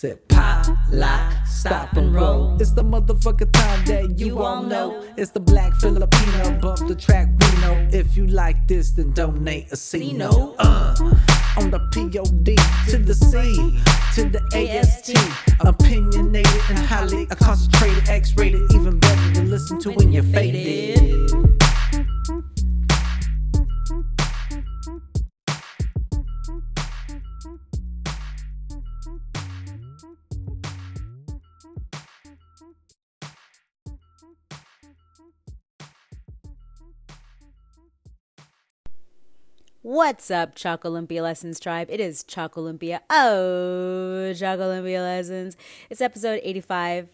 Said pop, lock, stop and roll. It's the motherfucker time that you, all know. It's the black Filipino bump the track Reno. If you like this, then donate a C no. Uh, on the POD to the C to the AST. Opinionated and highly concentrated, X-rated, even better to listen to when you're faded. What's up, ChocoLumpia Lessons tribe? It is ChocoLumpia. Oh, ChocoLumpia Lessons. It's episode 85.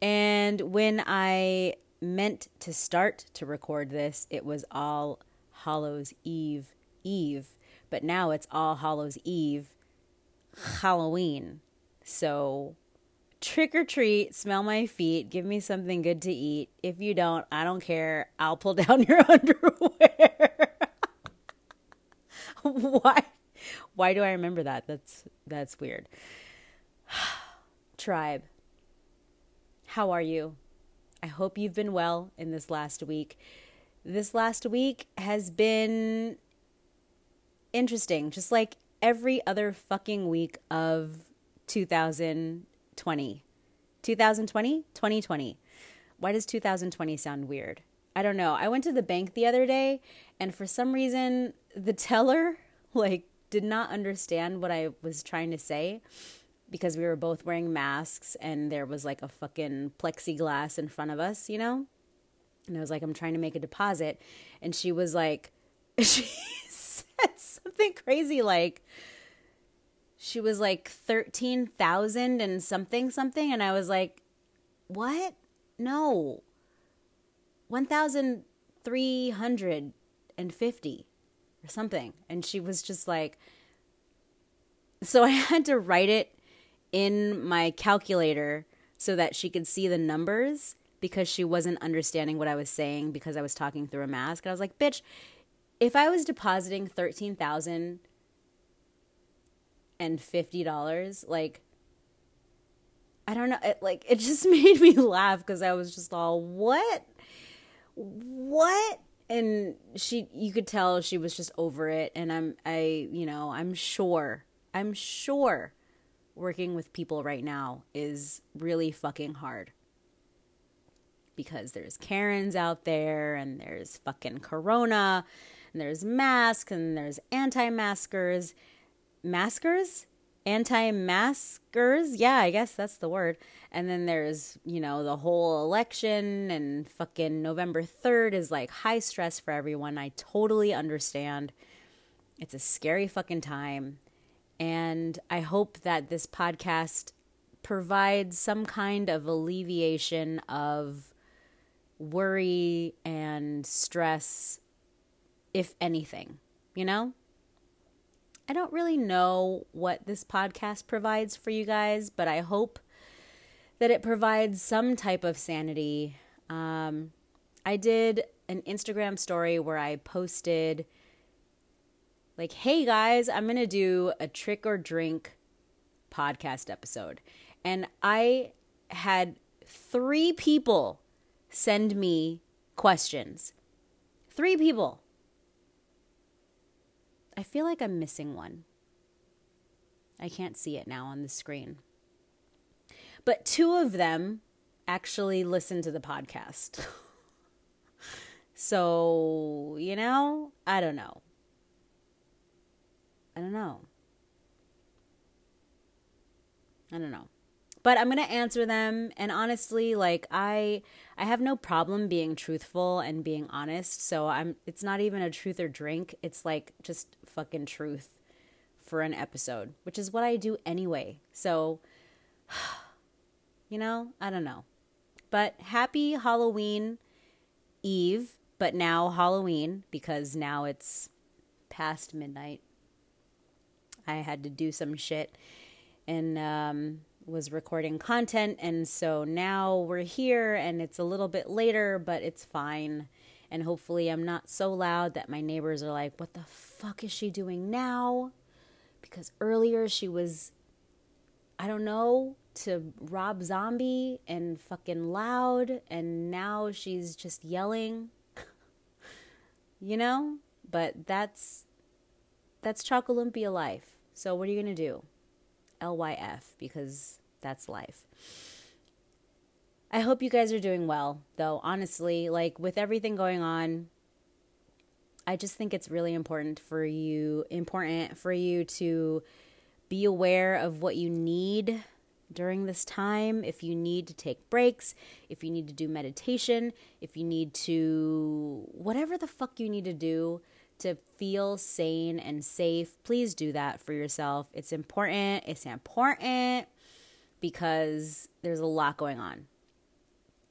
And when I meant to start to record this, it was All Hallows Eve Eve. But now it's All Hallows Eve Halloween. So trick or treat, smell my feet, give me something good to eat. If you don't, I don't care. I'll pull down your underwear. why why do I remember that? That's that's weird. Tribe. How are you? I hope you've been well in this last week. This last week has been interesting, just like every other fucking week of 2020. 2020? 2020. Why does 2020 sound weird? I don't know. I went to the bank the other day and for some reason the teller like did not understand what I was trying to say because we were both wearing masks and there was like a fucking plexiglass in front of us, you know? And I was like, I'm trying to make a deposit. And she was like, she said something crazy like, she was like 13,000 and something, something. And I was like, what? No. 1,350 or something. And she was just like, so I had to write it in my calculator so that she could see the numbers because she wasn't understanding what I was saying because I was talking through a mask. And I was like, bitch, if I was depositing thirteen thousand and fifty dollars, like I don't know, it, like it just made me laugh because I was just all, what? What? And she you could tell she was just over it. And i'm i you know i'm sure i'm sure working with people right now is really fucking hard. Because there's karens out there and there's fucking corona and there's masks and there's anti-maskers. Maskers anti-maskers yeah i guess that's the word and then there's, you know, the whole election and fucking November 3rd is like high stress for everyone. I totally understand. It's a scary fucking time. And I hope that this podcast provides some kind of alleviation of worry and stress, if anything, you know? I don't really know what this podcast provides for you guys, but I hope that it provides some type of sanity. Um, I did an Instagram story where I posted, like, hey guys, I'm going to do a trick or drink podcast episode. And I had three people send me questions. Three people. I feel like I'm missing one. I can't see it now on the screen. But two of them actually listen to the podcast. so, you know, I don't know. I don't know. I don't know. But I'm going to answer them and honestly like I I have no problem being truthful and being honest. So I'm it's not even a truth or drink. It's like just fucking truth for an episode, which is what I do anyway. So You know, I don't know. But happy Halloween Eve, but now Halloween because now it's past midnight. I had to do some shit and um, was recording content. And so now we're here and it's a little bit later, but it's fine. And hopefully, I'm not so loud that my neighbors are like, What the fuck is she doing now? Because earlier she was I don't know, to Rob Zombie and fucking loud, and now she's just yelling. you know? But that's that's ChocoLumpia life. So what are you gonna do? LYF because that's life. I hope you guys are doing well, though, honestly. Like, with everything going on, I just think it's really important for you, important for you to be aware of what you need during this time. If you need to take breaks, if you need to do meditation, if you need to, whatever the fuck you need to do to feel sane and safe, please do that for yourself. It's important. It's important because there's a lot going on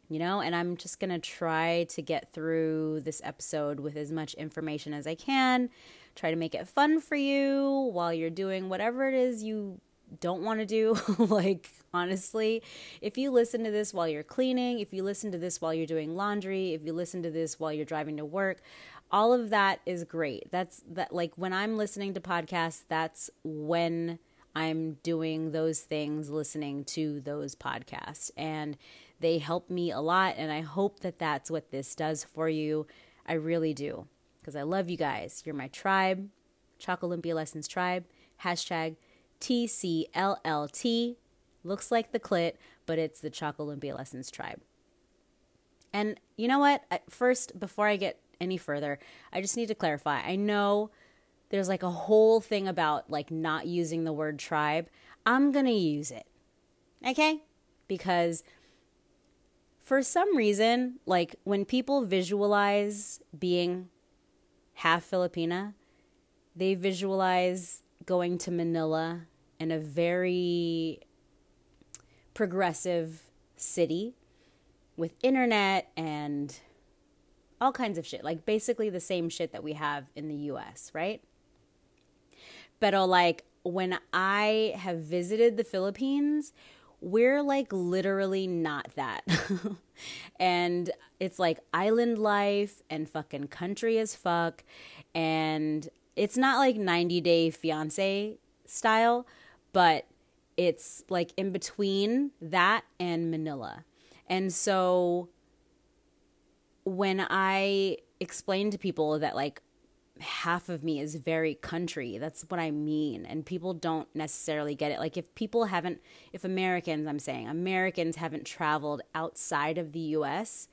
you know, and I'm just going to try to get through this episode with as much information as I can. Try to make it fun for you while you're doing whatever it is you don't want to do. like, honestly, if you listen to this while you're cleaning, if you listen to this while you're doing laundry, if you listen to this while you're driving to work, all of that is great. That's that, like, when I'm listening to podcasts, that's when I'm doing those things, listening to those podcasts. And they help me a lot, and I hope that that's what this does for you. I really do, because I love you guys. You're my tribe, ChocoLumpia Lessons Tribe. Hashtag TCLLT. Looks like the clit, but it's the ChocoLumpia Lessons Tribe. And you know what? First, before I get any further, I just need to clarify. I know there's like a whole thing about like not using the word tribe. I'm going to use it. Okay? Because for some reason, like when people visualize being half Filipina, they visualize going to Manila in a very progressive city with internet and all kinds of shit. Like basically the same shit that we have in the US, right? But like when I have visited the Philippines, we're like literally not that. and it's like island life and fucking country as fuck. And it's not like 90 Day Fiance style, but it's like in between that and Manila. And so when I explain to people that like half of me is very country. That's what I mean. And people don't necessarily get it. Like, if people haven't, if Americans, I'm saying, Americans haven't traveled outside of the US,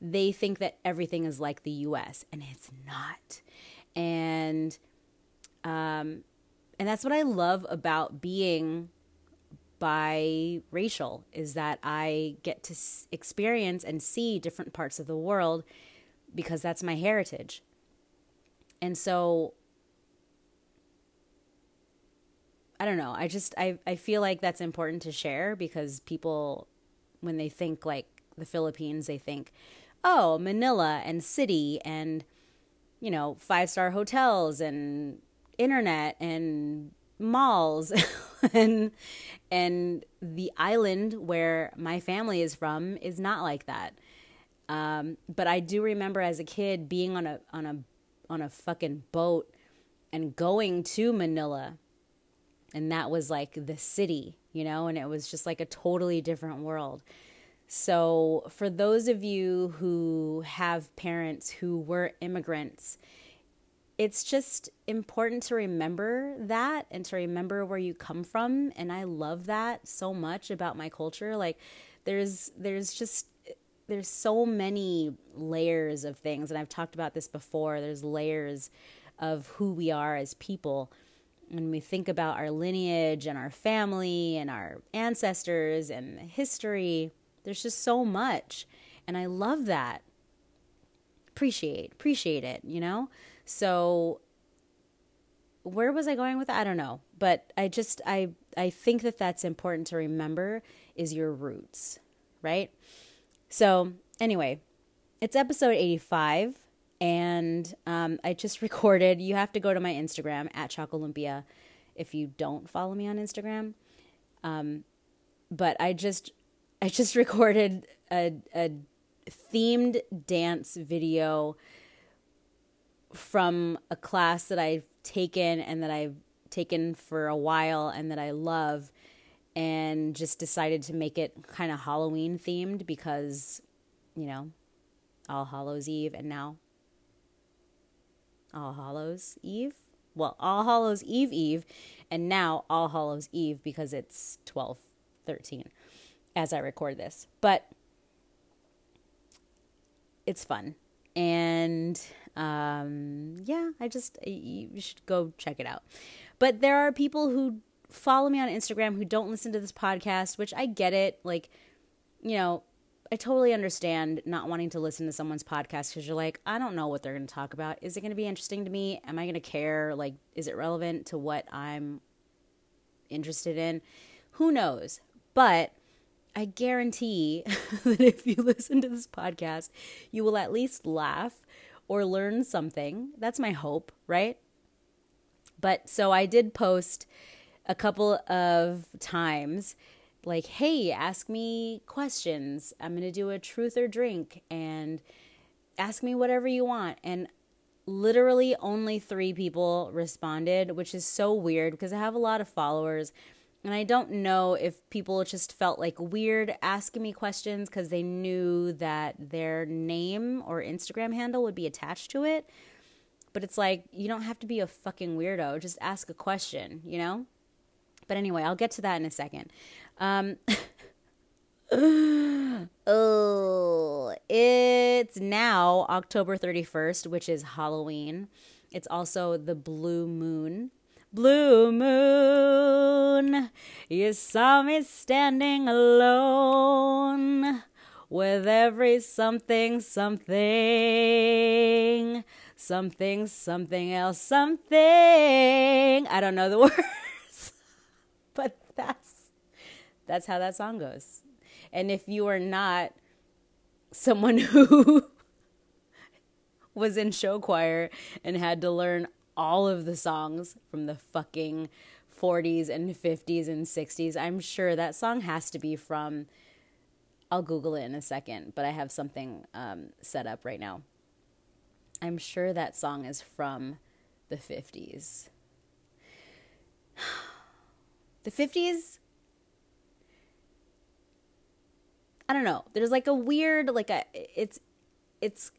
they think that everything is like the US, and it's not. And, um, and that's what I love about being biracial is that I get to experience and see different parts of the world because that's my heritage and so I don't know. I just I I feel like that's important to share because people when they think like the Philippines, they think, "Oh, Manila and city and you know, five-star hotels and internet and malls and and the island where my family is from is not like that. Um, but I do remember as a kid being on a on a on a fucking boat and going to Manila. And that was like the city, you know, and it was just like a totally different world. So, for those of you who have parents who were immigrants, it's just important to remember that and to remember where you come from and I love that so much about my culture like there's there's just there's so many layers of things and I've talked about this before there's layers of who we are as people when we think about our lineage and our family and our ancestors and history there's just so much and I love that appreciate appreciate it you know so where was I going with that? I don't know, but I just I I think that that's important to remember is your roots, right? So, anyway, it's episode 85, and um, I just recorded. You have to go to my Instagram at ChocoLumpia if you don't follow me on Instagram. Um, but I just I just recorded a, a themed dance video from a class that I've taken and that I've taken for a while and that I love and just decided to make it kind of Halloween themed because, you know, All Hallows Eve and now All Hallows Eve. Well, All Hallows Eve Eve and now All Hallows Eve because it's 12 13 as I record this. But it's fun. And um, yeah, I just, you should go check it out. But there are people who follow me on Instagram who don't listen to this podcast, which I get it. Like, you know, I totally understand not wanting to listen to someone's podcast because you're like, I don't know what they're going to talk about. Is it going to be interesting to me? Am I going to care? Like, is it relevant to what I'm interested in? Who knows? But I guarantee that if you listen to this podcast, you will at least laugh or learn something. That's my hope, right? But so I did post a couple of times like, hey, ask me questions. I'm going to do a truth or drink and ask me whatever you want. And literally only three people responded, which is so weird because I have a lot of followers. And I don't know if people just felt like weird asking me questions because they knew that their name or Instagram handle would be attached to it. But it's like, you don't have to be a fucking weirdo. Just ask a question, you know? But anyway, I'll get to that in a second. Um, oh, it's now October 31st, which is Halloween. It's also the blue moon. Blue moon, you saw me standing alone with every something, something, something, something else, something. I don't know the words but that's that's how that song goes. And if you are not someone who was in show choir and had to learn all of the songs from the fucking 40s and 50s and 60s, I'm sure that song has to be from I'll Google it in a second, but I have something um, set up right now. I'm sure that song is from the 50s. The 50s I don't know. There's like a weird like a it's it's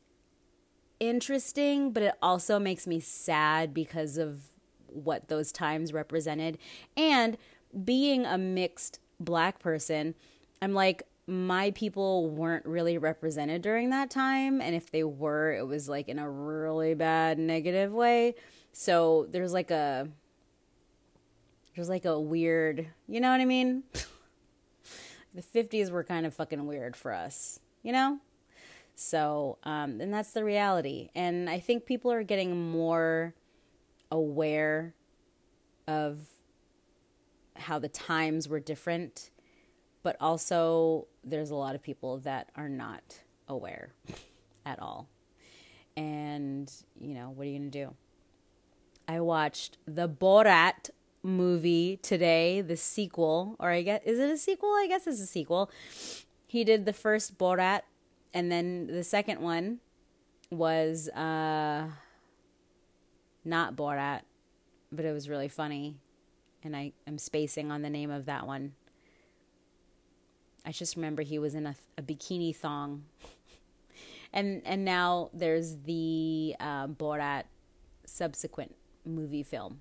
interesting, but it also makes me sad because of what those times represented. And being a mixed black person, I'm like my people weren't really represented during that time and if they were, it was like in a really bad negative way. So there's like a there's like a weird, you know what I mean? the 50s were kind of fucking weird for us, you know? So, um, and that's the reality. And I think people are getting more aware of how the times were different, but also there's a lot of people that are not aware at all. And, you know, what are you going to do? I watched the Borat movie today, the sequel, or I guess is it a sequel? I guess it's a sequel. He did the first Borat, and then the second one was uh, not Borat, but it was really funny, and I am spacing on the name of that one. I just remember he was in a, a bikini thong, and and now there's the uh, Borat subsequent movie film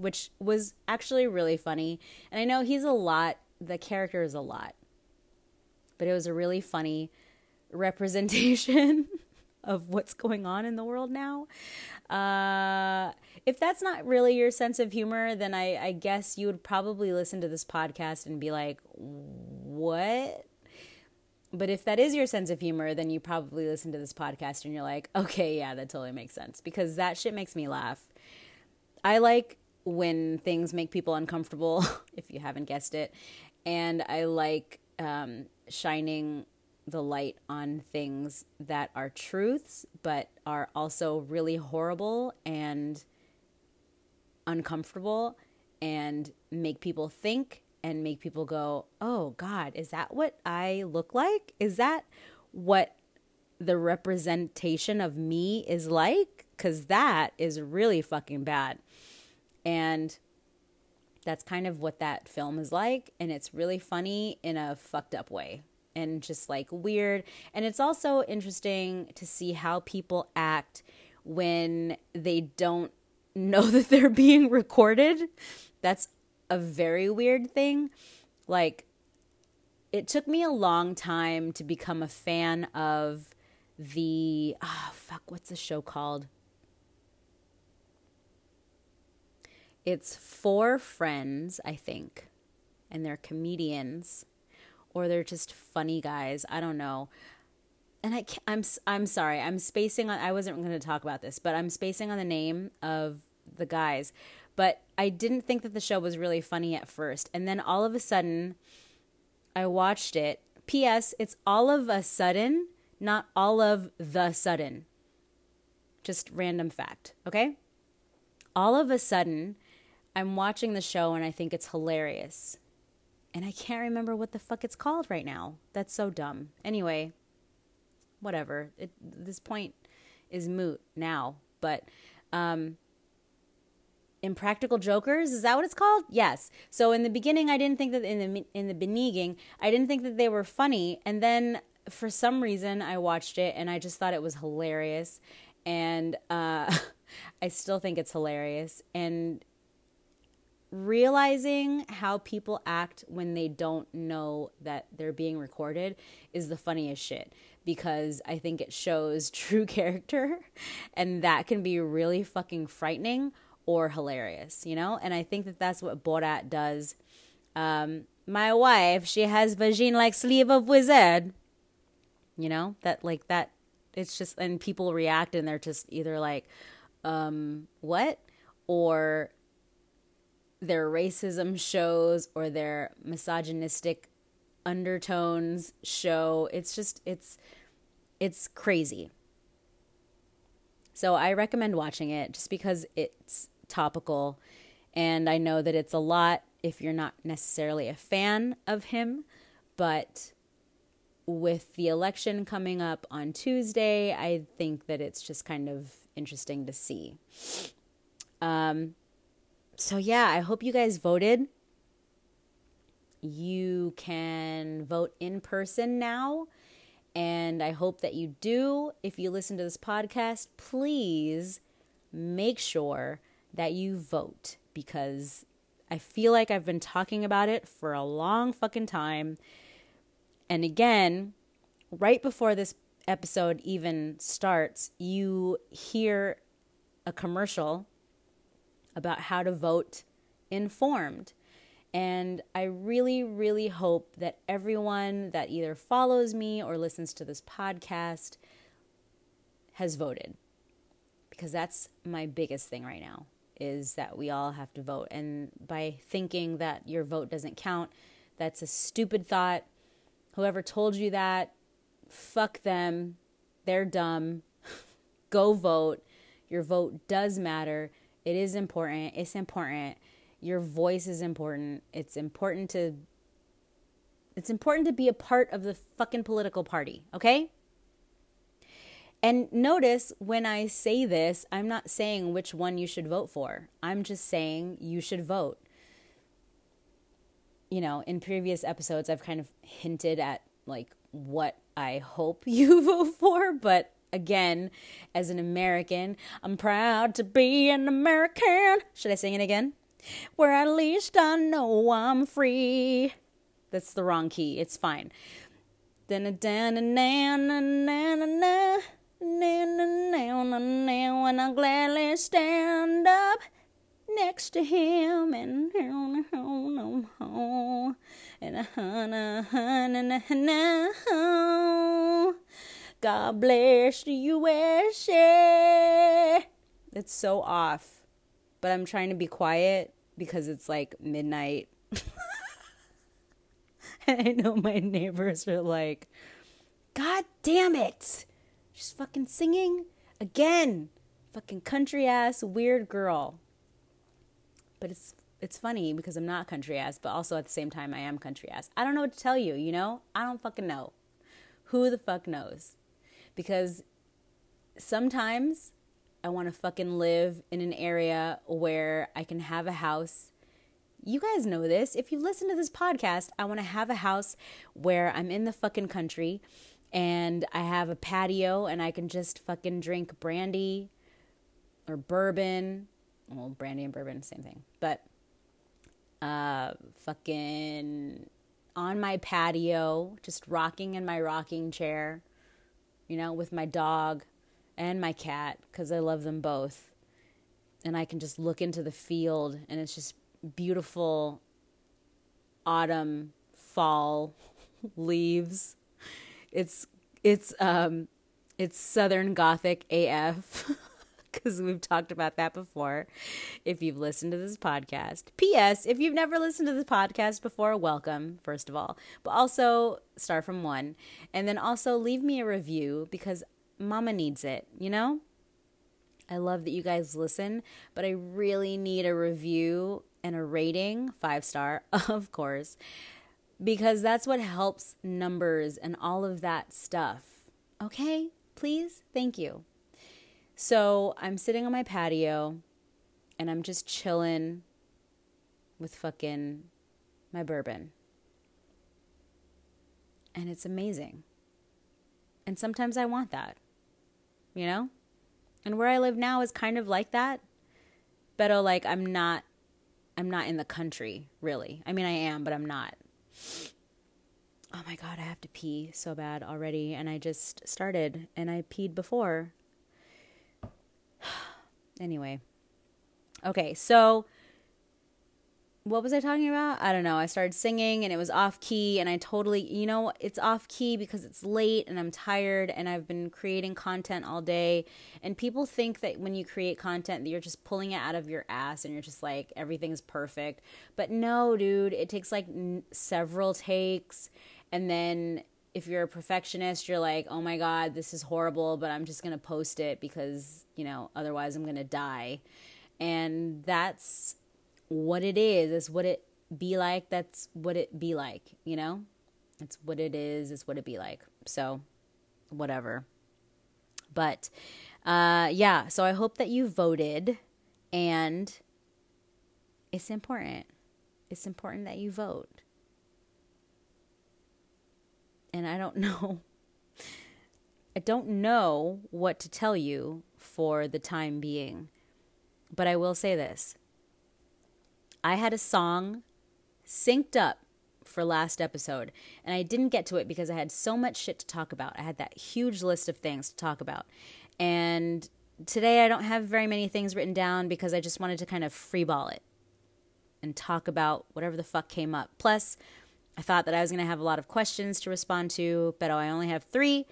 which was actually really funny. And I know he's a lot, the character is a lot, but it was a really funny representation of what's going on in the world now. Uh, if that's not really your sense of humor, then I, I guess you would probably listen to this podcast and be like, what? But if that is your sense of humor, then you probably listen to this podcast and you're like, okay, yeah, that totally makes sense because that shit makes me laugh. I like when things make people uncomfortable, if you haven't guessed it. And I like um, shining the light on things that are truths, but are also really horrible and uncomfortable and make people think and make people go, oh God, is that what I look like? Is that what the representation of me is like? Because that is really fucking bad. And That's kind of what that film is like. And it's really funny in a fucked up way and just like weird. And it's also interesting to see how people act when they don't know that they're being recorded. That's a very weird thing. Like, it took me a long time to become a fan of the oh fuck what's the show called it's four friends i think and they're comedians or they're just funny guys i don't know and I I'm I'm sorry. I'm spacing on I wasn't going to talk about this, but I'm spacing on the name of the guys. But I didn't think that the show was really funny at first. And then all of a sudden I watched it. PS, it's all of a sudden not all of the sudden. Just random fact, okay? All of a sudden, I'm watching the show and I think it's hilarious. And I can't remember what the fuck it's called right now. That's so dumb. Anyway, whatever. It, this point is moot now. But um, Impractical Jokers is that what it's called? Yes. So in the beginning, I didn't think that in the in the beginning, I didn't think that they were funny, and then for some reason I watched it and I just thought it was hilarious and uh, I still think it's hilarious and realizing how people act when they don't know that they're being recorded is the funniest shit because I think it shows true character and that can be really fucking frightening or hilarious, you know? And I think that that's what Borat does. Um, my wife, she has vagine like sleeve of wizard you know that like that it's just and people react and they're just either like um what or their racism shows or their misogynistic undertones show it's just it's it's crazy so i recommend watching it just because it's topical and i know that it's a lot if you're not necessarily a fan of him but with the election coming up on Tuesday, I think that it's just kind of interesting to see. Um, so, yeah, I hope you guys voted. You can vote in person now. And I hope that you do. If you listen to this podcast, please make sure that you vote because I feel like I've been talking about it for a long fucking time and again, right before this episode even starts, you hear a commercial about how to vote informed. And I really, really hope that everyone that either follows me or listens to this podcast has voted. Because that's my biggest thing right now is that we all have to vote. And by thinking that your vote doesn't count, that's a stupid thought. Whoever told you that, fuck them. They're dumb. Go vote. Your vote does matter. It is important. It's important. Your voice is important. It's important to it's important to be a part of the fucking political party, okay? And notice when I say this, I'm not saying which one you should vote for. I'm just saying you should vote you know, in previous episodes, I've kind of hinted at like what I hope you vote for, but again as an American. I'm proud to be an American. Should I sing it again? Where at least I know I'm free. That's the wrong key. It's fine. Then a dan na na na na na na na na na na And I'll gladly stand up next to him and and God bless the USA. It's so off, but I'm trying to be quiet because it's like midnight. and I know my neighbors are like, God damn it. She's fucking singing again. Fucking country ass weird girl but it's it's funny because I'm not country ass, but also at the same time I am country ass. I don't know what to tell you, you know? I don't fucking know. Who the fuck knows? Because sometimes I want to fucking live in an area where I can have a house You guys know this. If you listen to this podcast, I want to have a house where I'm in the fucking country and I have a patio and I can just fucking drink brandy or bourbon. Well, brandy and bourbon, same thing. But uh fucking on my patio, just rocking in my rocking chair, you know, with my dog and my cat because I love them both. And I can just look into the field and it's just beautiful autumn, fall leaves. It's it's um it's southern gothic AF. because we've talked about that before if you've listened to this podcast. P.S. If you've never listened to this podcast before, welcome, first of all. But also, start from one. And then also leave me a review because mama needs it, you know? I love that you guys listen, but I really need a review and a rating, five star, of course, because that's what helps numbers and all of that stuff. Okay? Please? Thank you. So I'm sitting on my patio and I'm just chilling with fucking my bourbon. And it's amazing. And sometimes I want that, you know? And where I live now is kind of like that. But oh, like I'm not I'm not in the country, really. I mean I am, but I'm not. Oh my god, I have to pee so bad already and I just started and I peed before Anyway. Okay, so what was I talking about? I don't know. I started singing and it was off key, and I totally, you know, it's off key because it's late and I'm tired and I've been creating content all day. And people think that when you create content, that you're just pulling it out of your ass and you're just like, everything's perfect. But no, dude, it takes like n- several takes. And then if you're a perfectionist, you're like, oh my God, this is horrible, but I'm just going to post it because, you know, otherwise I'm going to die. And that's what it is. It's what it be like. That's what it be like, you know? It's what it is. It's what it be like. So, whatever. But, uh, yeah, so I hope that you voted and it's important. It's important that you vote and I don't know. I don't know what to tell you for the time being. But I will say this. I had a song synced up for last episode, and I didn't get to it because I had so much shit to talk about. I had that huge list of things to talk about. And today I don't have very many things written down because I just wanted to kind of freeball it and talk about whatever the fuck came up. Plus, I thought that I was going to have a lot of questions to respond to, but I only have three.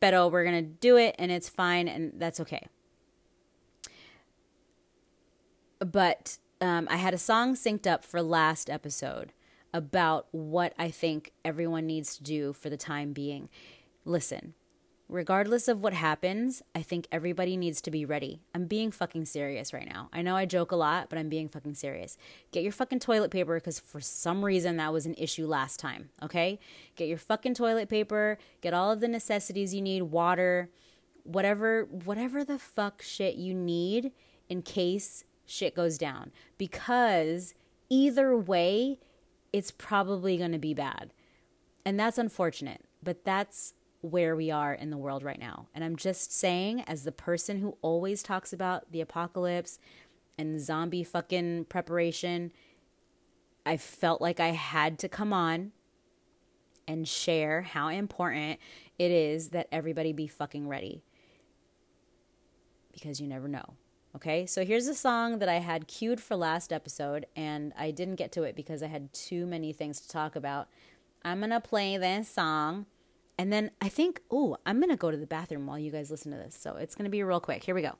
But we're going to do it and it's fine and that's okay. But um, I had a song synced up for last episode about what I think everyone needs to do for the time being. Listen, regardless of what happens, I think everybody needs to be ready. I'm being fucking serious right now. I know I joke a lot, but I'm being fucking serious. Get your fucking toilet paper because for some reason that was an issue last time, okay? Get your fucking toilet paper, get all of the necessities you need, water, whatever whatever the fuck shit you need in case shit goes down because either way it's probably going to be bad. And that's unfortunate, but that's where we are in the world right now. And I'm just saying, as the person who always talks about the apocalypse and zombie fucking preparation, I felt like I had to come on and share how important it is that everybody be fucking ready. Because you never know. Okay, so here's a song that I had queued for last episode, and I didn't get to it because I had too many things to talk about. I'm gonna play this song and then I think, oh, I'm going to go to the bathroom while you guys listen to this. So it's going to be real quick. Here we go.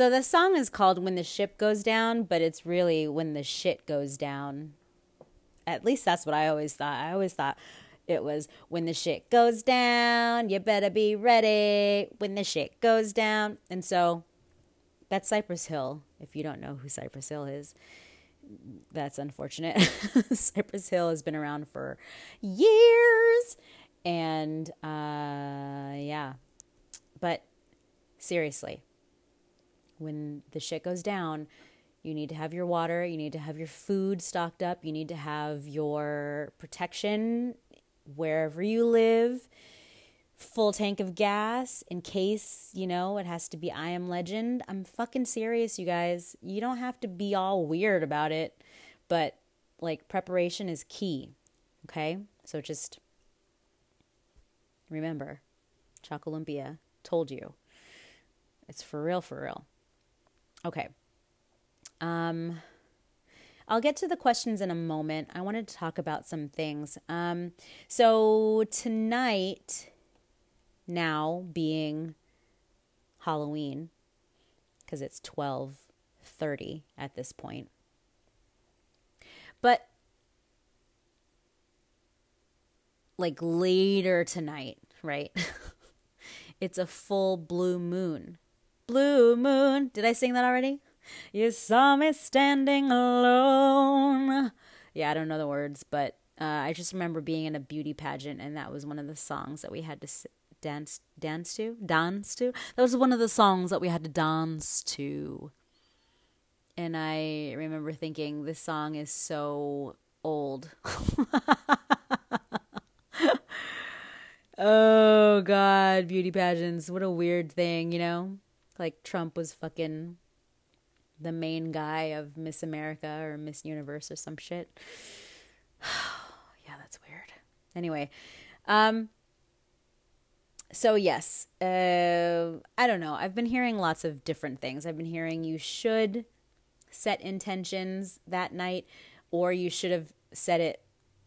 So the song is called When the Ship Goes Down, but it's really When the Shit Goes Down. At least that's what I always thought. I always thought it was When the Shit Goes Down, you better be ready. When the shit goes down. And so that's Cypress Hill. If you don't know who Cypress Hill is, that's unfortunate. Cypress Hill has been around for years. And uh, yeah. But seriously, when the shit goes down, you need to have your water, you need to have your food stocked up, you need to have your protection wherever you live, full tank of gas in case, you know, it has to be I am legend. I'm fucking serious, you guys. You don't have to be all weird about it, but like preparation is key. Okay? So just remember, Olympia told you. It's for real, for real. Okay. Um, I'll get to the questions in a moment. I wanted to talk about some things. Um, so tonight, now being Halloween, because it's twelve thirty at this point. But like later tonight, right? it's a full blue moon blue moon. Did I sing that already? You saw me standing alone. Yeah, I don't know the words, but uh, I just remember being in a beauty pageant, and that was one of the songs that we had to dance dance to dance to. That was one of the songs that we had to dance to. And I remember thinking, this song is so old. oh God, beauty pageants! What a weird thing, you know like Trump was fucking the main guy of Miss America or Miss Universe or some shit. yeah, that's weird. Anyway, um so yes, uh I don't know. I've been hearing lots of different things. I've been hearing you should set intentions that night or you should have set it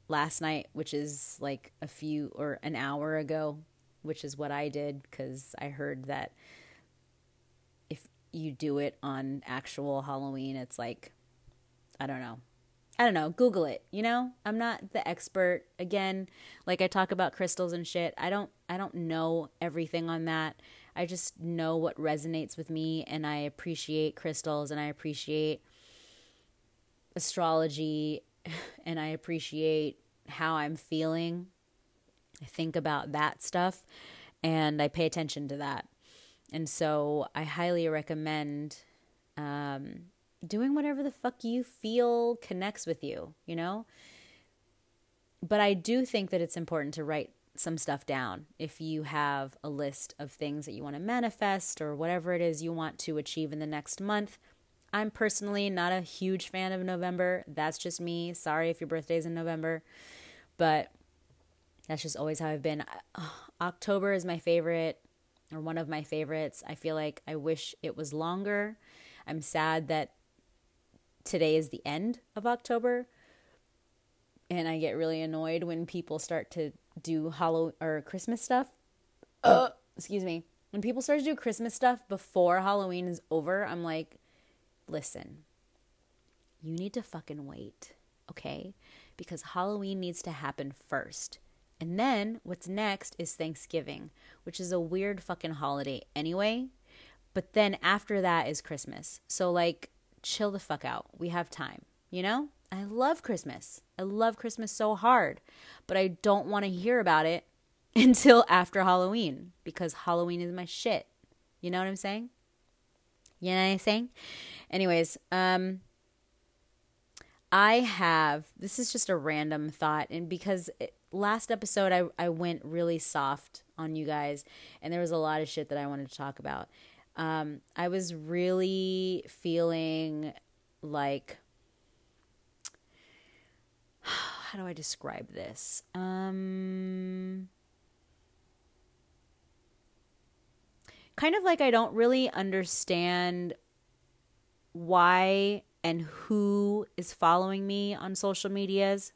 last night, which is like a few or an hour ago, which is what I did cuz I heard that you do it on actual Halloween, it's like, I don't know. I don't know. Google it. You know, I'm not the expert. Again, like I talk about crystals and shit. I don't. I don't know everything on that. I just know what resonates with me, and I appreciate crystals, and I appreciate astrology, and I appreciate how I'm feeling. I think about that stuff, and I pay attention to that. And so I highly recommend um, doing whatever the fuck you feel connects with you, you know? But I do think that it's important to write some stuff down if you have a list of things that you want to manifest or whatever it is you want to achieve in the next month. I'm personally not a huge fan of November. That's just me. Sorry if your birthday's in November, but that's just always how I've been. October is my favorite or one of my favorites. I feel like I wish it was longer. I'm sad that today is the end of October. And I get really annoyed when people start to do Halloween or Christmas stuff. Uh, excuse me. When people start to do Christmas stuff before Halloween is over, I'm like, listen, you need to fucking wait, okay? Because Halloween needs to happen first. And then what's next is Thanksgiving, which is a weird fucking holiday anyway. But then after that is Christmas. So, like, chill the fuck out. We have time, you know? I love Christmas. I love Christmas so hard, but I don't want to hear about it until after Halloween because Halloween is my shit. You know what I'm saying? You know what I'm saying? Anyways, um, I have this is just a random thought, and because it, last episode I, I went really soft on you guys and there was a lot of shit that I wanted to talk about. Um, I was really feeling like how do I describe this? Um, kind of like I don't really understand why and who is following me on social medias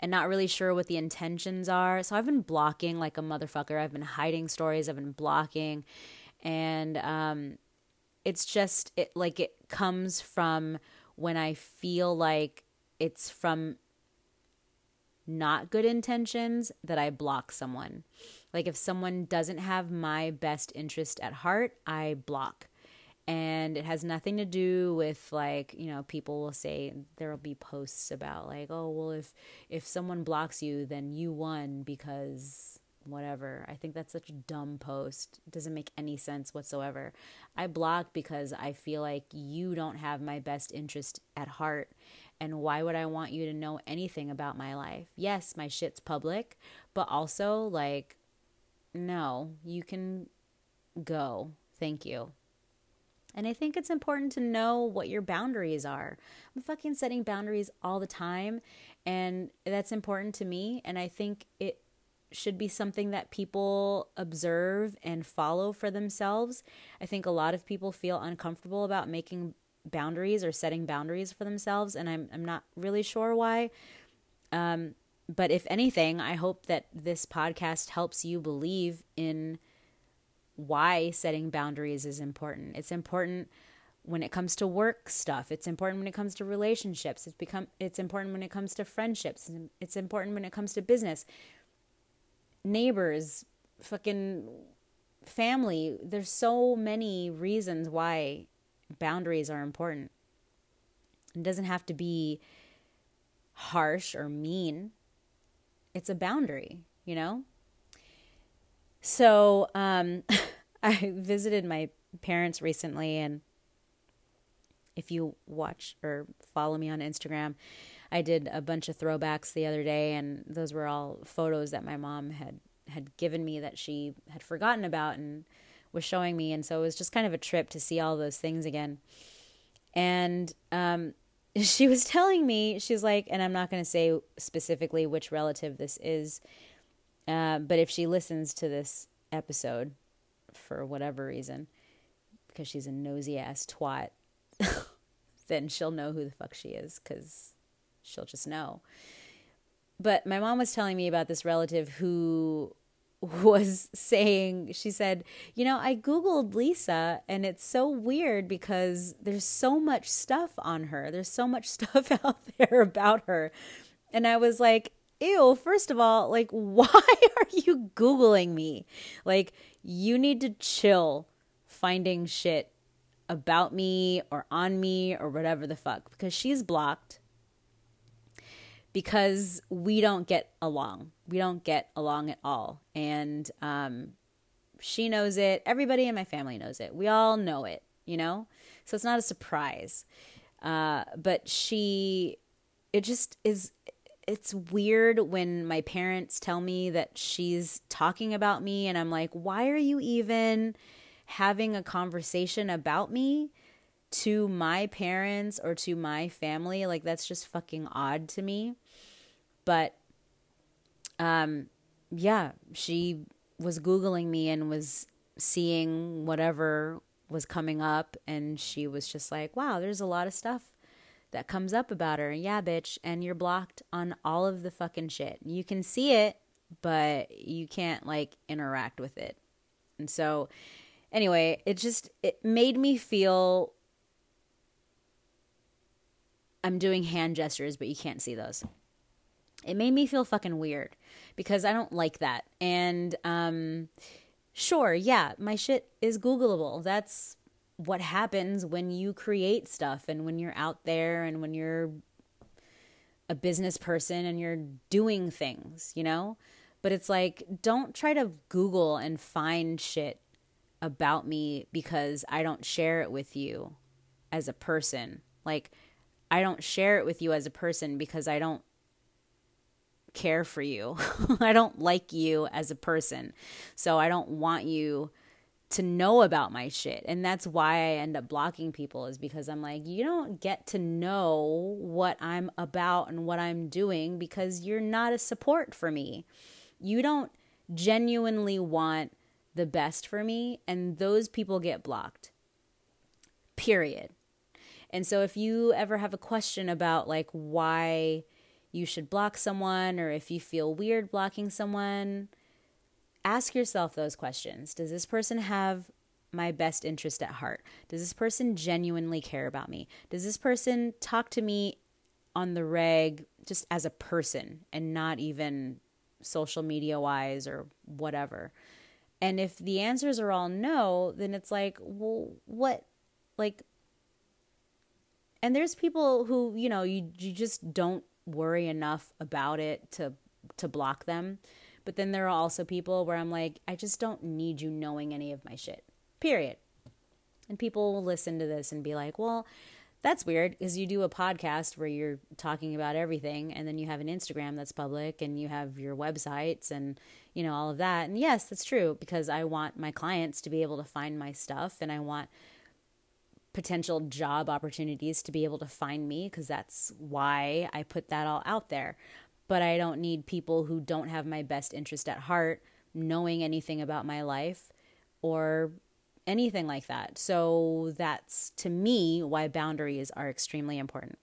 and not really sure what the intentions are. So I've been blocking like a motherfucker. I've been hiding stories. I've been blocking, and um, it's just it like it comes from when I feel like it's from not good intentions that I block someone. Like if someone doesn't have my best interest at heart, I block and it has nothing to do with like you know people will say there will be posts about like oh well if if someone blocks you then you won because whatever. I think that's such a dumb post. It doesn't make any sense whatsoever. I block because i feel like you don't have my best interest at heart and why would i want you to know anything about my life? Yes my shit's public but also like no you can go. Thank you and I think it's important to know what your boundaries are. I'm fucking setting boundaries all the time, and that's important to me. And I think it should be something that people observe and follow for themselves. I think a lot of people feel uncomfortable about making boundaries or setting boundaries for themselves, and I'm I'm not really sure why. Um, but if anything, I hope that this podcast helps you believe in why setting boundaries is important. It's important when it comes to work stuff. It's important when it comes to relationships. It's become it's important when it comes to friendships. It's important when it comes to business. Neighbors, fucking family. There's so many reasons why boundaries are important. It doesn't have to be harsh or mean. It's a boundary, you know? So, um, I visited my parents recently, and if you watch or follow me on Instagram, I did a bunch of throwbacks the other day, and those were all photos that my mom had had given me that she had forgotten about and was showing me, and so it was just kind of a trip to see all those things again. And um, she was telling me, she's like, and I'm not going to say specifically which relative this is, uh, but if she listens to this episode for whatever reason, because she's a nosy ass twat, then she'll know who the fuck she is because she'll just know. But my mom was telling me about this relative who was saying, she said, You know, I Googled Lisa and it's so weird because there's so much stuff on her. There's so much stuff out there about her. And I was like, ew, first of all, like, why are you Googling me? Like, you need to chill finding shit about me or on me or whatever the fuck because she's blocked because we don't get along. We don't get along at all. And um, she knows it. Everybody in my family knows it. We all know it, you know? So it's not a surprise. Uh, but she, it just is it's weird when my parents tell me that she's talking about me and I'm like, "Why are you even having a conversation about me?" to my parents or to my family like that's just fucking odd to me but um yeah she was googling me and was seeing whatever was coming up and she was just like wow there's a lot of stuff that comes up about her. Yeah, bitch. And you're blocked on all of the fucking shit. You can see it, but you can't like interact with it. And so, anyway, it just it made me feel I'm doing hand gestures, but you can't see those. It made me feel fucking weird because I don't like that. And um sure, yeah, my shit is googleable. That's what happens when you create stuff and when you're out there and when you're a business person and you're doing things, you know? But it's like, don't try to Google and find shit about me because I don't share it with you as a person. Like, I don't share it with you as a person because I don't care for you. I don't like you as a person. So I don't want you to know about my shit. And that's why I end up blocking people is because I'm like, you don't get to know what I'm about and what I'm doing because you're not a support for me. You don't genuinely want the best for me, and those people get blocked. Period. And so if you ever have a question about like why you should block someone or if you feel weird blocking someone, ask yourself those questions. Does this person have my best interest at heart? Does this person genuinely care about me? Does this person talk to me on the reg just as a person and not even social media wise or whatever? And if the answers are all no, then it's like, well, what? Like, and there's people who, you know, you, you just don't worry enough about it to to block them. But then there are also people where I'm like, I just don't need you knowing any of my shit. Period. And people will listen to this and be like, well, that's weird because you do a podcast where you're talking about everything and then you have an Instagram that's public and you have your websites and you know all of that. And yes, that's true because I want my clients to be able to find my stuff and I want potential job opportunities to be able to find me because that's why I put that all out there. But I don't need people who don't have my best interest at heart knowing anything about my life or anything like that. So that's to me why boundaries are extremely important.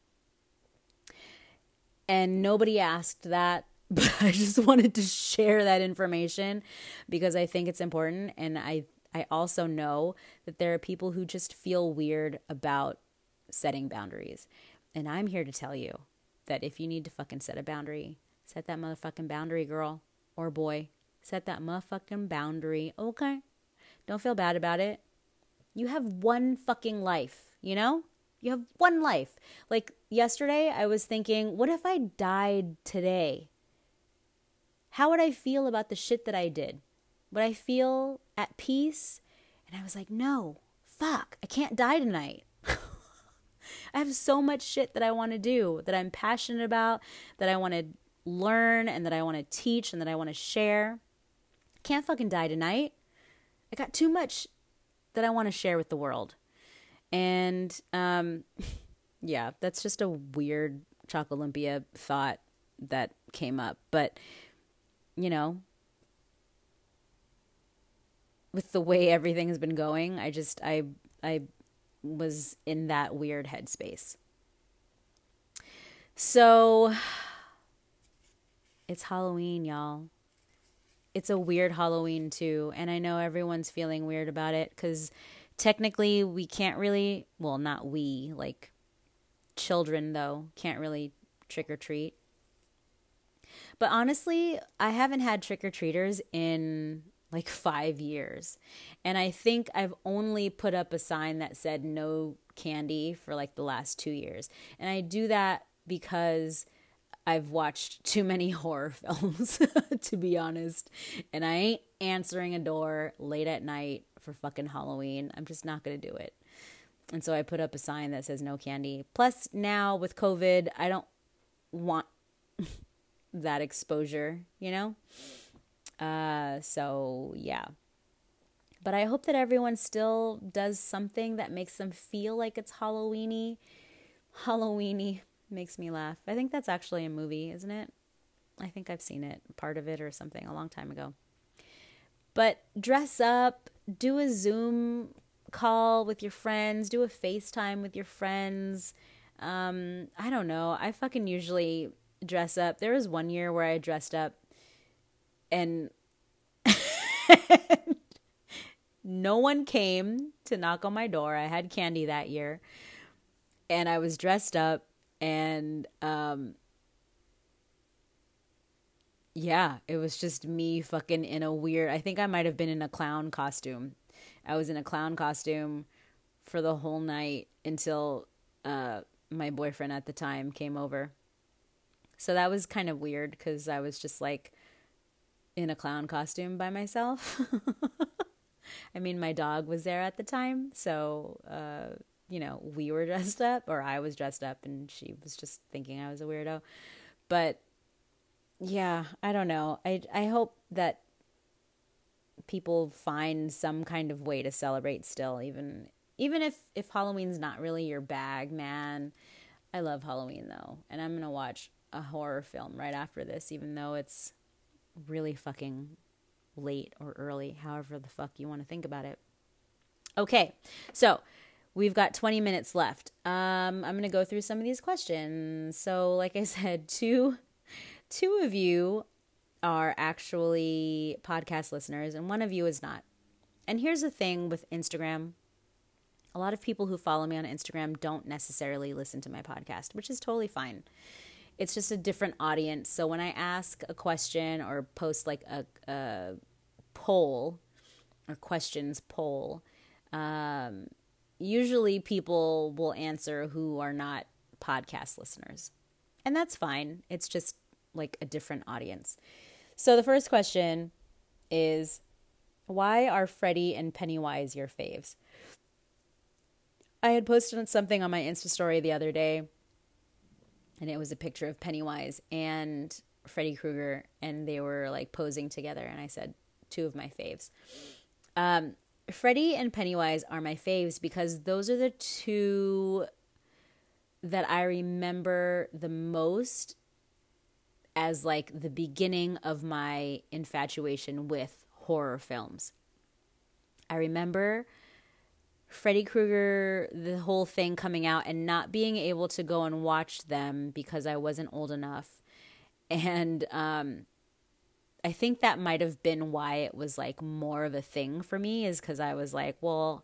And nobody asked that, but I just wanted to share that information because I think it's important and I I also know that there are people who just feel weird about setting boundaries. And I'm here to tell you that if you need to fucking set a boundary, set that motherfucking boundary, girl or boy. Set that motherfucking boundary, okay? Don't feel bad about it. You have one fucking life, you know? You have one life. Like yesterday, I was thinking, what if I died today? How would I feel about the shit that I did? Would I feel at peace? And I was like, no, fuck, I can't die tonight. I have so much shit that I want to do, that I'm passionate about, that I want to learn, and that I want to teach, and that I want to share. Can't fucking die tonight. I got too much that I want to share with the world. And um, yeah, that's just a weird Olympia thought that came up. But, you know, with the way everything has been going, I just I I was in that weird headspace. So it's Halloween, y'all. It's a weird Halloween too, and I know everyone's feeling weird about it cuz technically we can't really, well, not we, like children though, can't really trick or treat. But honestly, I haven't had trick or treaters in like five years. And I think I've only put up a sign that said no candy for like the last two years. And I do that because I've watched too many horror films, to be honest. And I ain't answering a door late at night for fucking Halloween. I'm just not going to do it. And so I put up a sign that says no candy. Plus, now with COVID, I don't want that exposure, you know? Uh, so yeah. But I hope that everyone still does something that makes them feel like it's Halloweeny. Halloweeny makes me laugh. I think that's actually a movie, isn't it? I think I've seen it, part of it or something, a long time ago. But dress up, do a Zoom call with your friends, do a FaceTime with your friends. Um, I don't know. I fucking usually dress up. There was one year where I dressed up and no one came to knock on my door. I had candy that year, and I was dressed up, and um, yeah, it was just me fucking in a weird. I think I might have been in a clown costume. I was in a clown costume for the whole night until uh, my boyfriend at the time came over. So that was kind of weird because I was just like in a clown costume by myself. I mean, my dog was there at the time, so uh, you know, we were dressed up, or I was dressed up, and she was just thinking I was a weirdo. But yeah, I don't know. I I hope that people find some kind of way to celebrate still, even even if if Halloween's not really your bag, man. I love Halloween though, and I'm gonna watch a horror film right after this, even though it's really fucking late or early, however the fuck you want to think about it. Okay, so we've got 20 minutes left. Um, I'm going to go through some of these questions. So, like I said, two two of you are actually podcast listeners and one of you is not. And here's the thing with Instagram. A lot of people who follow me on Instagram don't necessarily listen to my podcast, which is totally fine. It's just a different audience. So when I ask a question or post like a, a poll or questions poll, um, usually people will answer who are not podcast listeners. And that's fine. It's just like a different audience. So the first question is why are Freddy and Pennywise your faves? I had posted something on my Insta story the other day, and it was a picture of Pennywise and Freddy Krueger, and they were like posing together. And I said, two of my faves. Um, Freddy and Pennywise are my faves because those are the two that I remember the most as like the beginning of my infatuation with horror films. I remember Freddy Krueger, the whole thing coming out and not being able to go and watch them because I wasn't old enough. And um, I think that might have been why it was like more of a thing for me, is because I was like, well,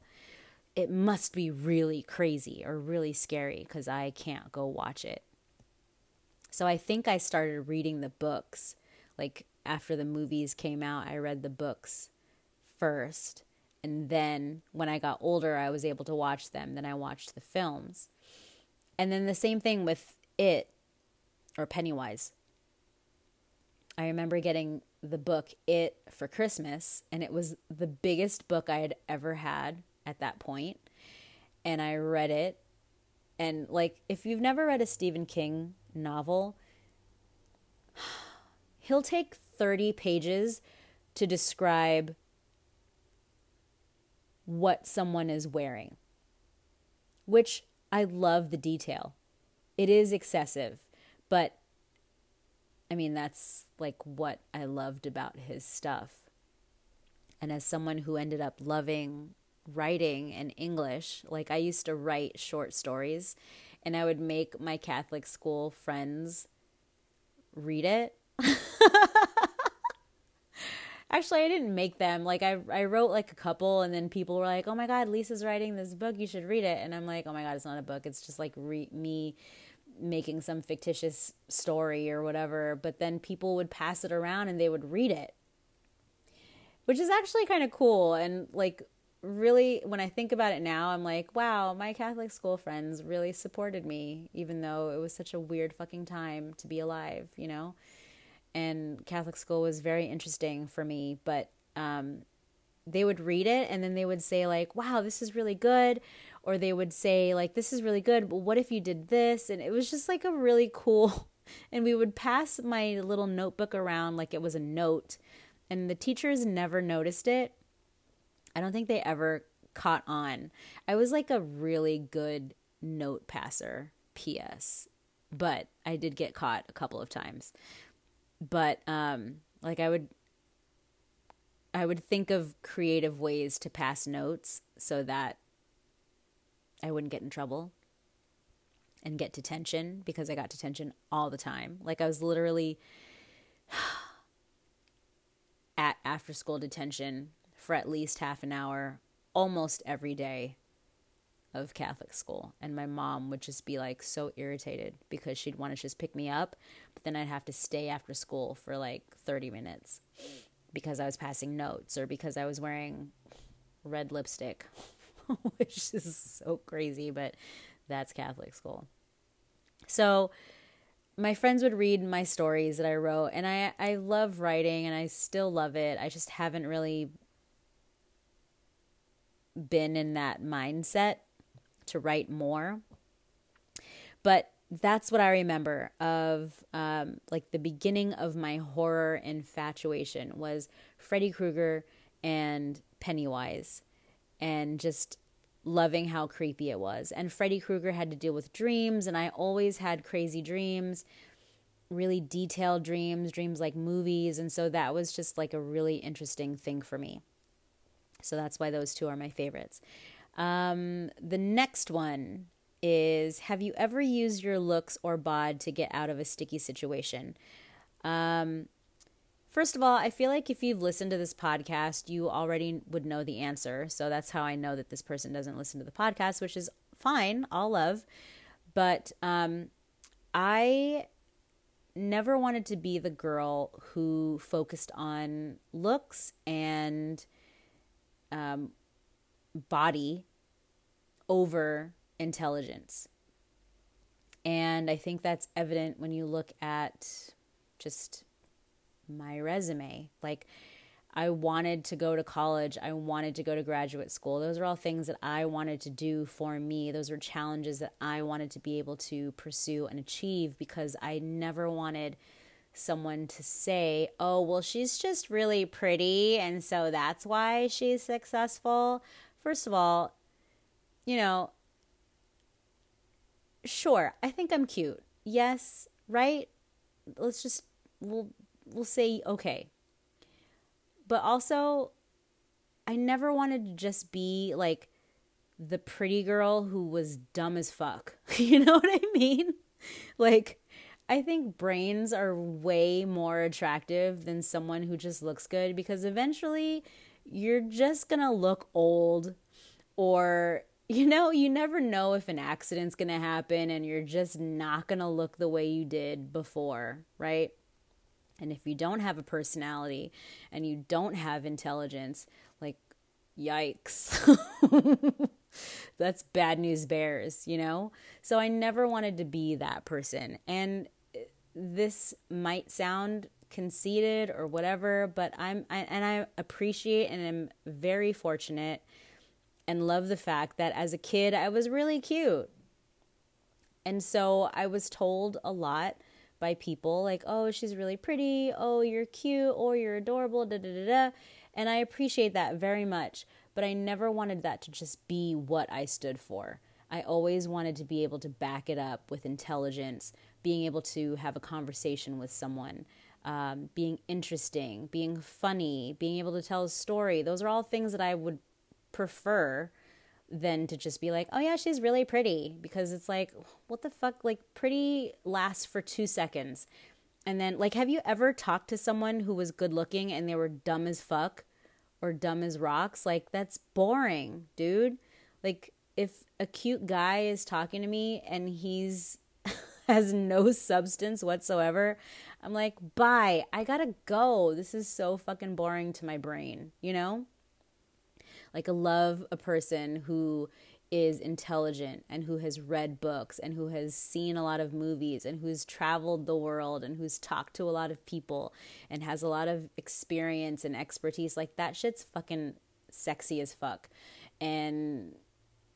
it must be really crazy or really scary because I can't go watch it. So I think I started reading the books. Like after the movies came out, I read the books first. And then when I got older, I was able to watch them. Then I watched the films. And then the same thing with It or Pennywise. I remember getting the book It for Christmas, and it was the biggest book I had ever had at that point. And I read it. And, like, if you've never read a Stephen King novel, he'll take 30 pages to describe what someone is wearing, which I love the detail. It is excessive, but I mean, that's like what I loved about his stuff. And as someone who ended up loving writing and English, like I used to write short stories and I would make my Catholic school friends read it. Actually, I didn't make them. Like I I wrote like a couple and then people were like, "Oh my god, Lisa's writing this book. You should read it." And I'm like, "Oh my god, it's not a book. It's just like re- me making some fictitious story or whatever." But then people would pass it around and they would read it. Which is actually kind of cool and like really when I think about it now, I'm like, wow, my Catholic school friends really supported me, even though it was such a weird fucking time to be alive, you know? And Catholic school was very interesting for me, but um, they would read it and then they would say, like, wow, this is really good. Or they would say, like, this is really good, but what if you did this? And it was just like a really cool. And we would pass my little notebook around like it was a note. And the teachers never noticed it I don't think they ever caught on. I was like a really good note passer, PS, but I did get caught a couple of times. But um like I would I would think of creative ways to pass notes so that I wouldn't get in trouble and get detention because I got detention all the time. Like I was literally at after school detention for at least half an hour almost every day of Catholic school. And my mom would just be like so irritated because she'd want to just pick me up, but then I'd have to stay after school for like 30 minutes because I was passing notes or because I was wearing red lipstick, which is so crazy, but that's Catholic school. So my friends would read my stories that I wrote and I I love writing and I still love it. I just haven't really been in that mindset to write more. But that's what I remember of um, like the beginning of my horror infatuation was Freddy Krueger and Pennywise and just loving how creepy it was. And Freddy Krueger had to deal with dreams, and I always had crazy dreams, really detailed dreams, dreams like movies. And so that was just like a really interesting thing for me. So that's why those two are my favorites. Um, the next one is Have you ever used your looks or bod to get out of a sticky situation? Um, first of all, I feel like if you've listened to this podcast, you already would know the answer. So that's how I know that this person doesn't listen to the podcast, which is fine, all love. But um, I never wanted to be the girl who focused on looks and um, body over intelligence. And I think that's evident when you look at just my resume. Like, I wanted to go to college. I wanted to go to graduate school. Those are all things that I wanted to do for me. Those were challenges that I wanted to be able to pursue and achieve because I never wanted someone to say, oh, well, she's just really pretty and so that's why she's successful. First of all, you know, sure, I think I'm cute. Yes, right? Let's just we'll we'll say okay. But also I never wanted to just be like the pretty girl who was dumb as fuck. you know what I mean? Like I think brains are way more attractive than someone who just looks good because eventually you're just going to look old or you know, you never know if an accident's going to happen and you're just not going to look the way you did before, right? And if you don't have a personality and you don't have intelligence, like, yikes. That's bad news bears, you know? So I never wanted to be that person. And this might sound conceited or whatever, but I'm, I, and I appreciate and am very fortunate and love the fact that as a kid, I was really cute. And so I was told a lot by people like, oh, she's really pretty. Oh, you're cute. Or you're adorable. Da da da da. And I appreciate that very much. But I never wanted that to just be what I stood for. I always wanted to be able to back it up with intelligence, being able to have a conversation with someone, um, being interesting, being funny, being able to tell a story. Those are all things that I would prefer than to just be like, oh yeah, she's really pretty. Because it's like, what the fuck? Like, pretty lasts for two seconds. And then, like, have you ever talked to someone who was good looking and they were dumb as fuck or dumb as rocks? Like, that's boring, dude. Like, if a cute guy is talking to me and he's has no substance whatsoever, I'm like, bye. I gotta go. This is so fucking boring to my brain, you know? Like, I love a person who is intelligent and who has read books and who has seen a lot of movies and who's traveled the world and who's talked to a lot of people and has a lot of experience and expertise. Like, that shit's fucking sexy as fuck. And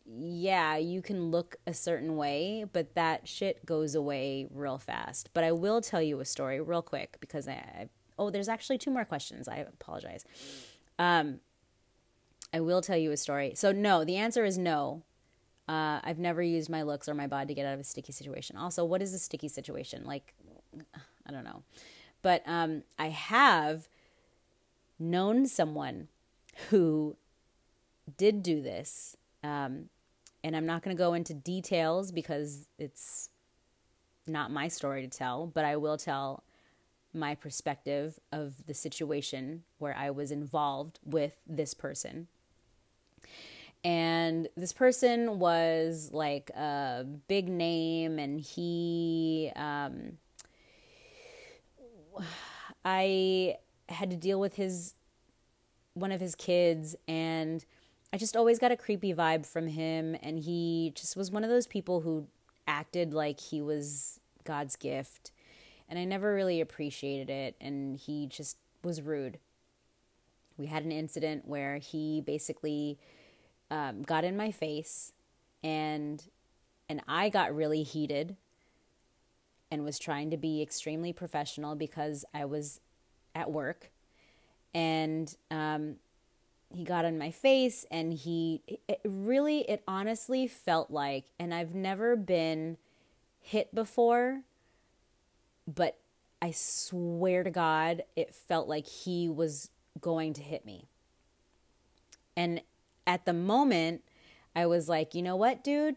yeah, you can look a certain way, but that shit goes away real fast. But I will tell you a story real quick because I, I oh, there's actually two more questions. I apologize. Um, I will tell you a story. So, no, the answer is no. Uh, I've never used my looks or my body to get out of a sticky situation. Also, what is a sticky situation? Like, I don't know. But um, I have known someone who did do this. Um, and I'm not going to go into details because it's not my story to tell, but I will tell my perspective of the situation where I was involved with this person. And this person was like a big name and he um, i had to deal with his one of his kids and i just always got a creepy vibe from him and he just was one of those people who acted like he was god's gift and i never really appreciated it and he just was rude. We had an incident where he basically um, got in my face and and I got really heated and was trying to be extremely professional because I was at work and um, he got in my face and he it really it honestly felt like and I've never been hit before but I swear to God it felt like he was going to hit me and at the moment, I was like, you know what, dude?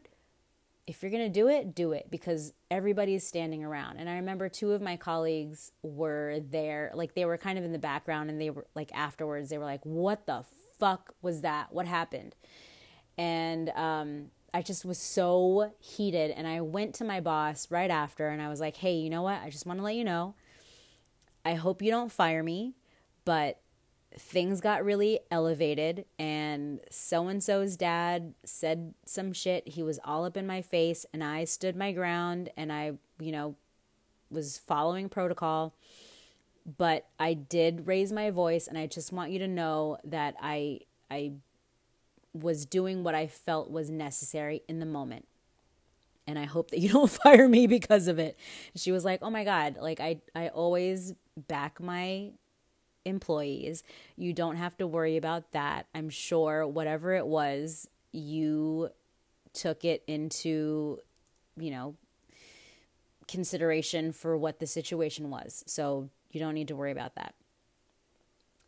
If you're going to do it, do it because everybody's standing around. And I remember two of my colleagues were there, like they were kind of in the background and they were like afterwards, they were like, what the fuck was that? What happened? And um, I just was so heated. And I went to my boss right after and I was like, hey, you know what? I just want to let you know. I hope you don't fire me, but things got really elevated and so and so's dad said some shit. He was all up in my face and I stood my ground and I, you know, was following protocol. But I did raise my voice and I just want you to know that I I was doing what I felt was necessary in the moment. And I hope that you don't fire me because of it. She was like, "Oh my god, like I I always back my employees. You don't have to worry about that. I'm sure whatever it was, you took it into, you know, consideration for what the situation was. So you don't need to worry about that.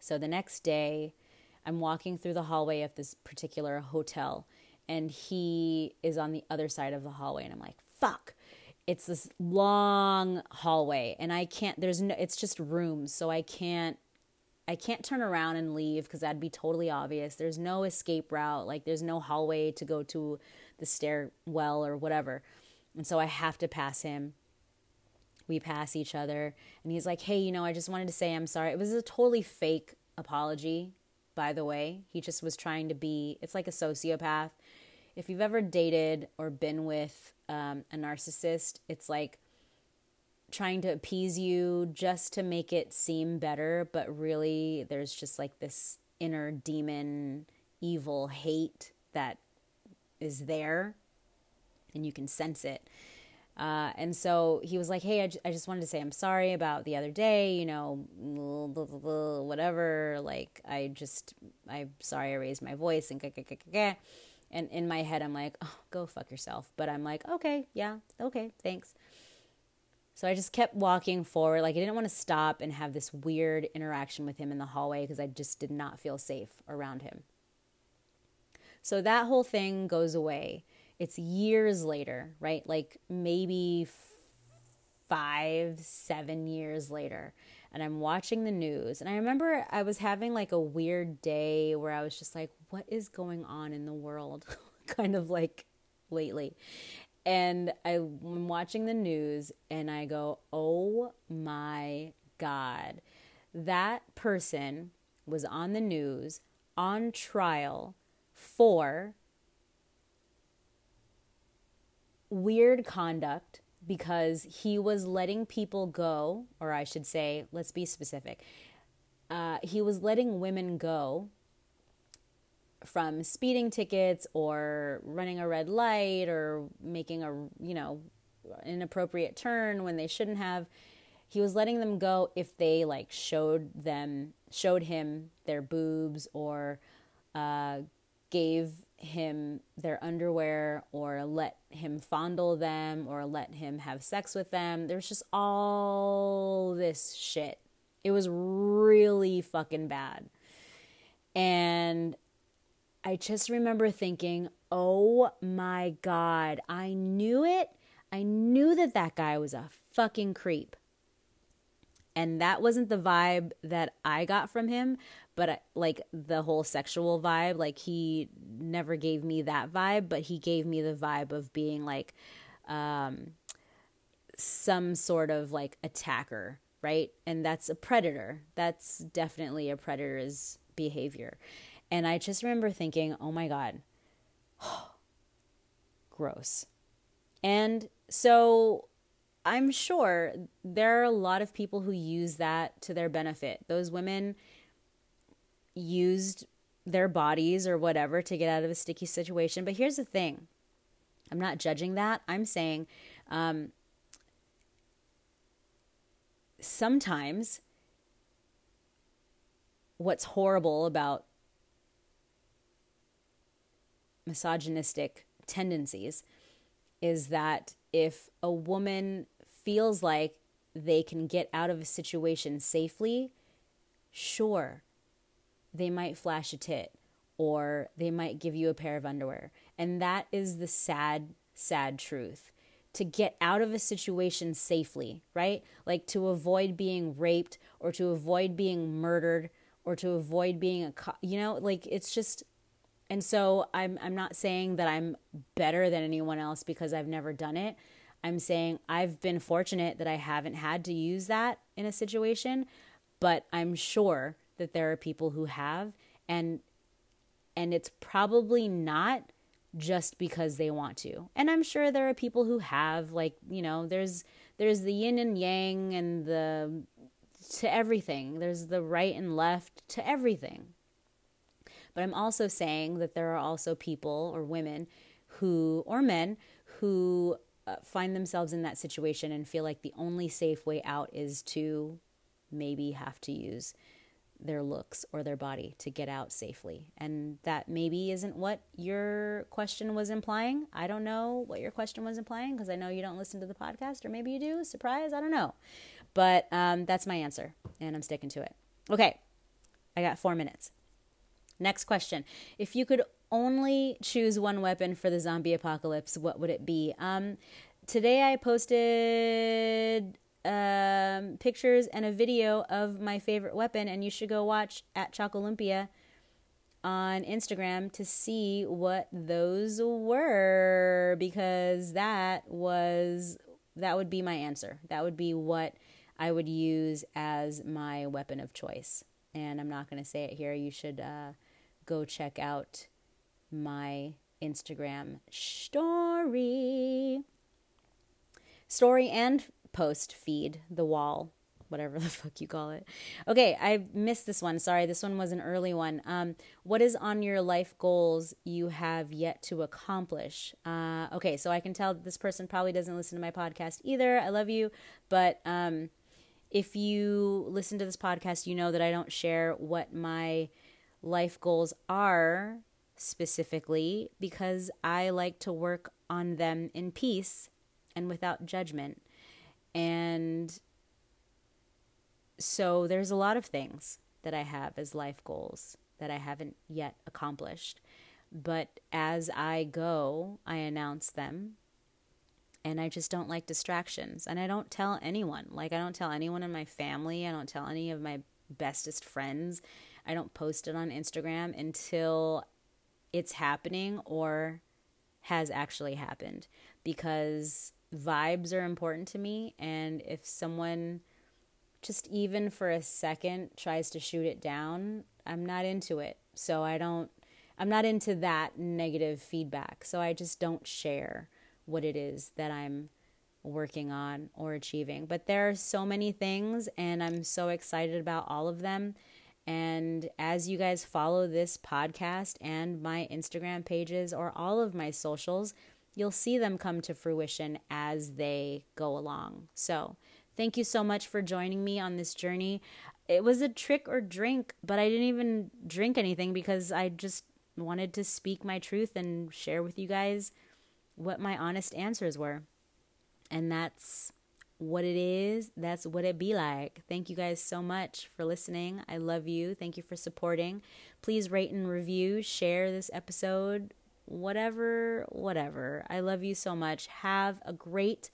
So the next day, I'm walking through the hallway of this particular hotel, and he is on the other side of the hallway, and I'm like, fuck. It's this long hallway, and I can't, there's no, it's just rooms, so I can't I can't turn around and leave because that'd be totally obvious. There's no escape route, like there's no hallway to go to the stairwell or whatever. And so I have to pass him. We pass each other, and he's like, Hey, you know, I just wanted to say I'm sorry. It was a totally fake apology, by the way. He just was trying to be, it's like a sociopath. If you've ever dated or been with um, a narcissist, it's like, trying to appease you just to make it seem better, but really there's just like this inner demon, evil hate that is there and you can sense it. Uh, and so he was like, Hey, I, j- I just wanted to say I'm sorry about the other day, you know, blah, blah, blah, whatever. Like, I just, I'm sorry I raised my voice and, and in my head, I'm like, oh, go fuck yourself. But I'm like, okay, yeah, okay, thanks. So I just kept walking forward. Like I didn't want to stop and have this weird interaction with him in the hallway because I just did not feel safe around him. So that whole thing goes away. It's years later, right? Like maybe five, seven years later. And I'm watching the news. And I remember I was having like a weird day where I was just like, what is going on in the world? kind of like lately and I'm watching the news and I go, oh my God, that person was on the news on trial for weird conduct because he was letting people go, or I should say, let's be specific. Uh, he was letting women go from speeding tickets or running a red light or making a you know an inappropriate turn when they shouldn't have he was letting them go if they like showed them showed him their boobs or uh, gave him their underwear or let him fondle them or let him have sex with them there's just all this shit it was really fucking bad and I just remember thinking, oh my God, I knew it. I knew that that guy was a fucking creep. And that wasn't the vibe that I got from him, but uh, like the whole sexual vibe, like he never gave me that vibe, but he gave me the vibe of being like um, some sort of like attacker, right? And that's a predator. That's definitely a predator's behavior. And I just remember thinking, oh my God, gross. And so I'm sure there are a lot of people who use that to their benefit. Those women used their bodies or whatever to get out of a sticky situation. But here's the thing I'm not judging that. I'm saying um, sometimes what's horrible about misogynistic tendencies is that if a woman feels like they can get out of a situation safely, sure, they might flash a tit or they might give you a pair of underwear. And that is the sad, sad truth. To get out of a situation safely, right? Like to avoid being raped or to avoid being murdered or to avoid being a, you know, like it's just, and so I'm, I'm not saying that I'm better than anyone else because I've never done it. I'm saying I've been fortunate that I haven't had to use that in a situation, but I'm sure that there are people who have and and it's probably not just because they want to. And I'm sure there are people who have like, you know, there's there's the yin and yang and the to everything. There's the right and left to everything. But I'm also saying that there are also people or women who or men who uh, find themselves in that situation and feel like the only safe way out is to maybe have to use their looks or their body to get out safely. And that maybe isn't what your question was implying. I don't know what your question was implying because I know you don't listen to the podcast, or maybe you do. Surprise, I don't know. But um, that's my answer, and I'm sticking to it. Okay, I got four minutes. Next question. If you could only choose one weapon for the zombie apocalypse, what would it be? Um, today I posted um, pictures and a video of my favorite weapon, and you should go watch at ChocoLumpia on Instagram to see what those were because that was that would be my answer. That would be what I would use as my weapon of choice. And I'm not going to say it here. You should uh, go check out my Instagram story. Story and post feed, the wall, whatever the fuck you call it. Okay, I missed this one. Sorry, this one was an early one. Um, what is on your life goals you have yet to accomplish? Uh, okay, so I can tell this person probably doesn't listen to my podcast either. I love you, but um, if you listen to this podcast, you know that I don't share what my life goals are specifically because I like to work on them in peace and without judgment. And so there's a lot of things that I have as life goals that I haven't yet accomplished. But as I go, I announce them. And I just don't like distractions. And I don't tell anyone. Like, I don't tell anyone in my family. I don't tell any of my bestest friends. I don't post it on Instagram until it's happening or has actually happened because vibes are important to me. And if someone just even for a second tries to shoot it down, I'm not into it. So I don't, I'm not into that negative feedback. So I just don't share what it is that I'm working on or achieving. But there are so many things, and I'm so excited about all of them. And as you guys follow this podcast and my Instagram pages or all of my socials, you'll see them come to fruition as they go along. So, thank you so much for joining me on this journey. It was a trick or drink, but I didn't even drink anything because I just wanted to speak my truth and share with you guys what my honest answers were. And that's what it is. That's what it be like. Thank you guys so much for listening. I love you. Thank you for supporting. Please rate and review, share this episode whatever, whatever. I love you so much. Have a great,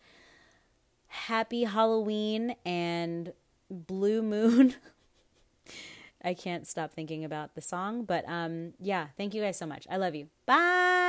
happy Halloween and blue moon. I can't stop thinking about the song, but um, yeah, thank you guys so much. I love you. Bye.